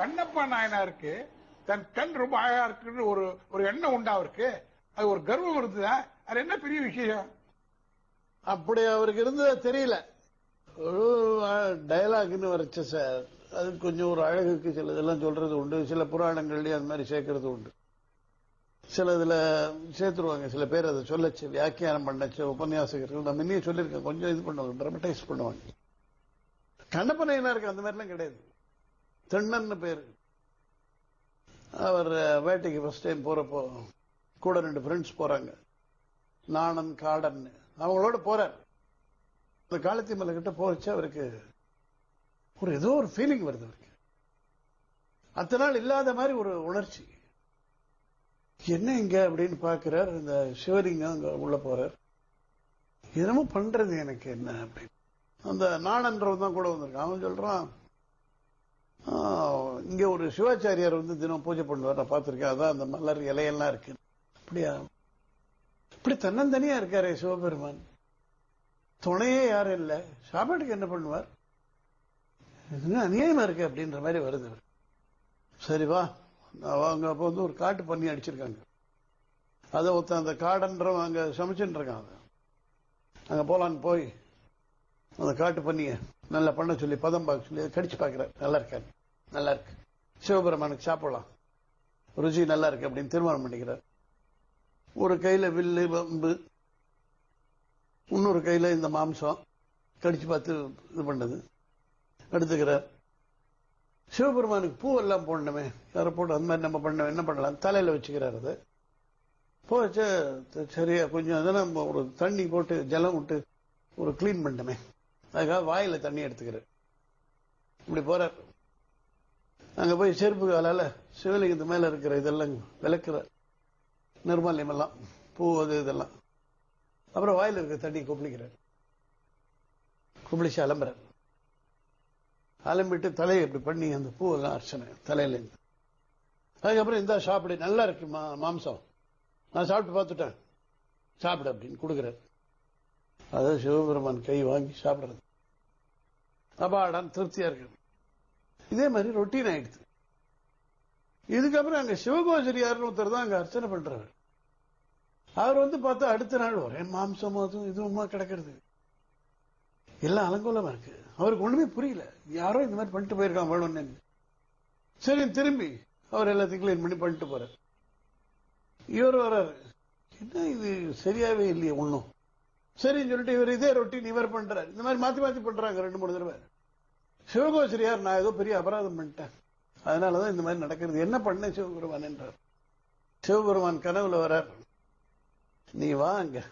கண்ணப்ப நாயனாருக்கு தன் கண் ரொம்ப அழகா இருக்குன்னு ஒரு ஒரு எண்ணம் உண்டா அவருக்கு? அது ஒரு கர்வம் இருந்ததா? அது என்ன பெரிய விஷயம்? அப்படி அவருக்கு இருந்தது தெரியல. ஒரு டயலாக்னு வரைச்ச சார். அது கொஞ்சம் ஒரு அழகுக்கு சில இதெல்லாம் சொல்றது உண்டு. சில புராணங்கள்லயும் அது மாதிரி சேர்க்கறது உண்டு. சில இதுல சேர்த்துருவாங்க. சில பேர் அதை சொல்லச்சு வியாக்கியானம் பண்ணச்சு உபன்யாசகர்கள். நம்ம இன்னும் சொல்லியிருக்கேன் கொஞ்சம் இது பண்ணுவாங்க ட்ரமடைஸ் பண்ணுவாங்க. கண்ணப்பனையனாருக்கு அந்த மாதிரிலாம் கிடையாது. தென்னன்னு பேரு. அவர் வேட்டைக்கு ஃபர்ஸ்ட் டைம் போறப்போ கூட ரெண்டு ஃப்ரெண்ட்ஸ் போறாங்க. நாணன் காடன் அவங்களோட போறார். இந்த காலத்தி மலை கிட்ட போச்சு அவருக்கு ஒரு ஏதோ ஒரு ஃபீலிங் வருது அவருக்கு. அத்தனை நாள் இல்லாத மாதிரி ஒரு உணர்ச்சி. என்ன இங்க அப்படின்னு பாக்குறார் இந்த சிவலிங்கம் அங்க உள்ள போறார். என்னமோ பண்றது எனக்கு என்ன அப்படின்னு. அந்த நாணன்றவன் தான் கூட வந்திருக்கான். அவன் சொல்றான் இங்க ஒரு சிவாச்சாரியார் வந்து தினம் பூஜை பண்ணுவார். நான் பார்த்திருக்கேன். அதான் அந்த மலர் இலையெல்லாம் இருக்கு. அப்படியா? இப்படி தன்னந்தனியா இருக்காரே சிவபெருமான். துணையே யாரும் இல்ல. சாப்பாட்டுக்கு என்ன பண்ணுவார்? என்ன அநியாயமா இருக்கு அப்படின்ற மாதிரி வருது சரி வா. அவங்க அப்ப வந்து ஒரு காட்டு பண்ணி அடிச்சிருக்காங்க. அதை ஒருத்தன் அந்த காடன்றவன் அங்க சமைச்சுட்டு இருக்கான் அதை. அங்க போலான்னு போய் அந்த காட்டு பண்ணிய நல்லா பண்ண சொல்லி பதம் பார்க்க சொல்லி அதை கடிச்சு பார்க்கிறார். நல்லா இருக்காரு. நல்லா இருக்கு சிவபெருமானுக்கு சாப்பிடலாம். ருச்சி நல்லா இருக்கு அப்படின்னு தீர்மானம் பண்ணிக்கிறார். ஒரு கையில வில்லு வம்பு இன்னொரு கையில இந்த மாம்சம் கடிச்சு பார்த்து இது பண்ணது. எடுத்துக்கிறார். சிவபெருமானுக்கு பூ எல்லாம் போடணுமே. யாரை போட்டு அந்த மாதிரி நம்ம பண்ண என்ன பண்ணலாம்? தலையில வச்சுக்கிறார் அது. போச்சு சரியா கொஞ்சம் அதெல்லாம் ஒரு தண்ணி போட்டு ஜலம் விட்டு ஒரு கிளீன் பண்ணணுமே அதுக்காக வாயில தண்ணி எடுத்துக்கிறார். இப்படி போறார். அங்க போய் செருப்பு காலால சிவலிங்கத்து மேல இருக்கிற இதெல்லாம் விளக்குற நிர்மால்யம் எல்லாம் பூ அது இதெல்லாம். அப்புறம் வாயில இருக்க தண்ணி குப்பிளிக்கிறார். குப்பிளிச்சு அலம்புறார். அலம்பிட்டு தலையை இப்படி பண்ணி அந்த பூவெல்லாம் அர்ச்சனை தலையில இருந்து. அதுக்கப்புறம் இந்த சாப்பிடு நல்லா இருக்கு மா- மாம்சம். நான் சாப்பிட்டு பார்த்துட்டேன். சாப்பிடு அப்படின்னு கொடுக்குறாரு. அதான் சிவபெருமான் கை வாங்கி சாப்பிடுறது. அபாடான் திருப்தியா இருக்கு இதே மாதிரி ரொட்டீன் ஆயிடுச்சு இதுக்கப்புறம் அங்க சிவகோசரியார்னு ஒருத்தர் தான் அங்க அர்ச்சனை பண்றாரு. அவர் வந்து பார்த்தா அடுத்த நாள் ஒரே மாம்சம் அதுவும் இதுவுமா கிடக்கிறது? எல்லாம் அலங்கோலமா இருக்கு. அவருக்கு ஒண்ணுமே புரியல. யாரோ இந்த மாதிரி பண்ணிட்டு போயிருக்கான் வேணும்னு. சரி திரும்பி அவர் எல்லாத்தையும் கிளீன் பண்ணி பண்ணிட்டு போறாரு. இவர் வர்றாரு. என்ன இது? சரியாவே இல்லையே ஒண்ணும். சரின்னு சொல்லிட்டு இவர் இதே ரொட்டீன் இவர் பண்றாரு. இந்த மாதிரி மாத்தி மாத்தி பண்றாங்க ரெண்டு மூணு தடவை. சிவகோசரியார் நான் ஏதோ பெரிய அபராதம் பண்ணிட்டேன். அதனாலதான் இந்த மாதிரி நடக்கிறது. என்ன பண்ண சிவபெருமான் என்றார். சிவபெருமான் கனவுல வரார். நீ வா அங்க.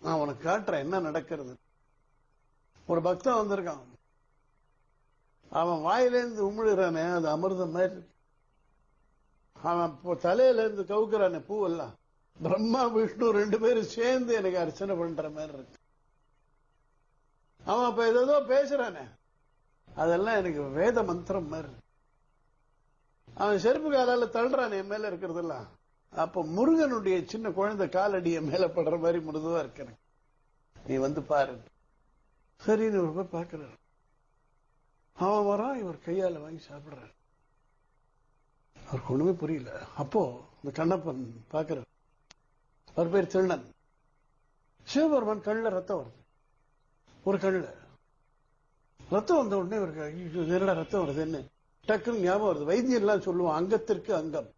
நான் உனக்கு காட்டுறேன் என்ன நடக்கிறது. ஒரு பக்தன் வந்திருக்கான். அவன் வாயிலேருந்து உமிழுறானே அது அமிர்தம் மாதிரி அவன் தலையிலேருந்து தலையில இருந்து கவுக்குறானே பூவெல்லாம். பிரம்மா விஷ்ணு ரெண்டு பேரும் சேர்ந்து எனக்கு அர்ச்சனை பண்ற மாதிரி இருக்கு. அவன் அப்ப ஏதோ பேசுறானே. அதெல்லாம் எனக்கு வேத மந்திரம் மாதிரி. அவன் செருப்பு காலால தள்ளுறான் என் மேல இருக்கிறதெல்லாம். அப்ப முருகனுடைய சின்ன குழந்தை காலடி என் மேல படுற மாதிரி முருதுவா இருக்கு நீ வந்து பாரு. சரின்னு ஒரு போய் பாக்குறாரு அவன் வரான் இவர் கையால வாங்கி சாப்பிடுறாரு. அவருக்கு ஒண்ணுமே புரியல. அப்போ இந்த கண்ணப்பன் பாக்குற அவர் பேர் திருநன் சிவபெருமான் கண்ணுல ரத்தம் வருது. ஒரு கண்ணுல. ரத்தம் வந்த உடனே இவருக்கு ஐயோ, ரத்தம் வருதுன்னு டக்குன்னு ஞாபகம் வருது. வைத்தியம் எல்லாம் சொல்லுவோம் அங்கத்திற்கு அங்கம்.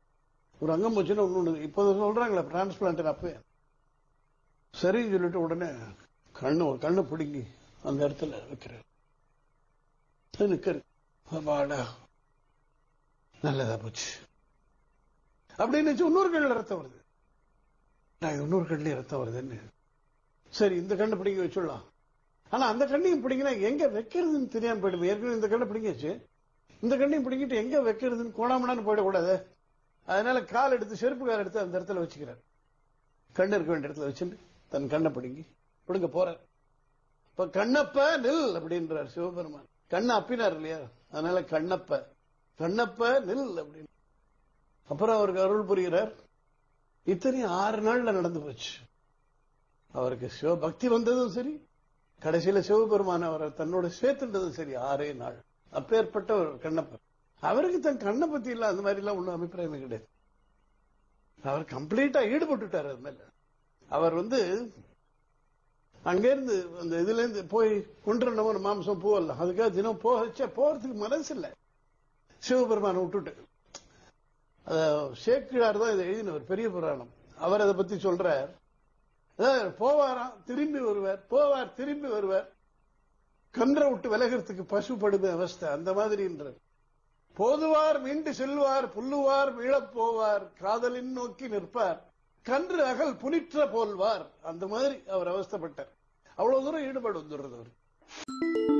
ஒரு அங்கம் வச்சுன்னா ஒன்று இப்போ சொல்றாங்களே டிரான்ஸ்பிளான்ட் அப்பவே. சரின்னு சொல்லிட்டு உடனே கண்ணு ஒரு கண்ணை பிடுங்கி அந்த இடத்துல வைக்கிறார். அது நல்லதா போச்சு. அப்படின்னு இன்னொரு கண்ணுல ரத்தம் வருது. நான் இன்னொரு கண்ணிலே ரத்தம் வருதுன்னு. சரி இந்த கண்ணை பிடிங்க வச்சுடலாம். ஆனா அந்த கண்ணையும் பிடிங்கினா எங்க வைக்கிறதுன்னு தெரியாம போயிடுது ஏற்கனவே இந்த கண்ணை பிடிங்கிச்சு இந்த கண்ணையும் பிடிங்கிட்டு எங்க வைக்கிறதுன்னு கோணாமடான்னு போயிடக்கூடாது. அதனால கால் எடுத்து செருப்பு கால் எடுத்து அந்த இடத்துல வச்சுக்கிறார். கண்ணு இருக்க வேண்டிய இடத்துல வச்சுட்டு தன் கண்ணை பிடுங்கி பிடுங்க போறார். இப்ப கண்ணப்ப நில் அப்படின்றார் சிவபெருமான். கண்ணை அப்பினார் இல்லையா? அதனால கண்ணப்ப. கண்ணப்ப நில் அப்படின்னு. அப்புறம் அவருக்கு அருள் புரிகிறார். இத்தனையும் ஆறு நாள்ல நடந்து போச்சு. அவருக்கு சிவபக்தி வந்ததும் சரி கடைசியில சிவபெருமான் அவரை தன்னோட சேர்த்துன்றது சரி ஆறே நாள். அப்பேற்பட்ட ஒரு கண்ணப்பர் அவருக்கு தன் கண்ணை பத்தி இல்ல அந்த மாதிரி எல்லாம் ஒண்ணும் அபிப்பிராயம் கிடையாது. அவர் கம்ப்ளீட்டா ஈடுபட்டுட்டார் அது மேல. அவர் வந்து அங்கிருந்து அந்த இதுல இருந்து போய் கொண்டு ஒரு மாம்சம் போகல அதுக்காக தினம் போக போறதுக்கு மனசு இல்ல. சிவபெருமானை விட்டுட்டு. அத சேக்கிழார் தான் இதை ஒரு பெரிய புராணம். அவர் அதை பத்தி சொல்றார். போவாராம். திரும்பி வருவார். போவார் திரும்பி வருவார். கன்றை விட்டு விலகிறதுக்கு பசுப்படுது அவஸ்தை அந்த மாதிரின்றார் போதுவார் மீண்டு செல்வார் புல்லுவார் மீளப் போவார் காதலின் நோக்கி நிற்பார் கன்று அகல் புனிற்ற போல்வார். அந்த மாதிரி அவர் அவஸ்தைப்பட்டார். அவ்வளவு தூரம் ஈடுபாடு வந்துடுறது அவர்.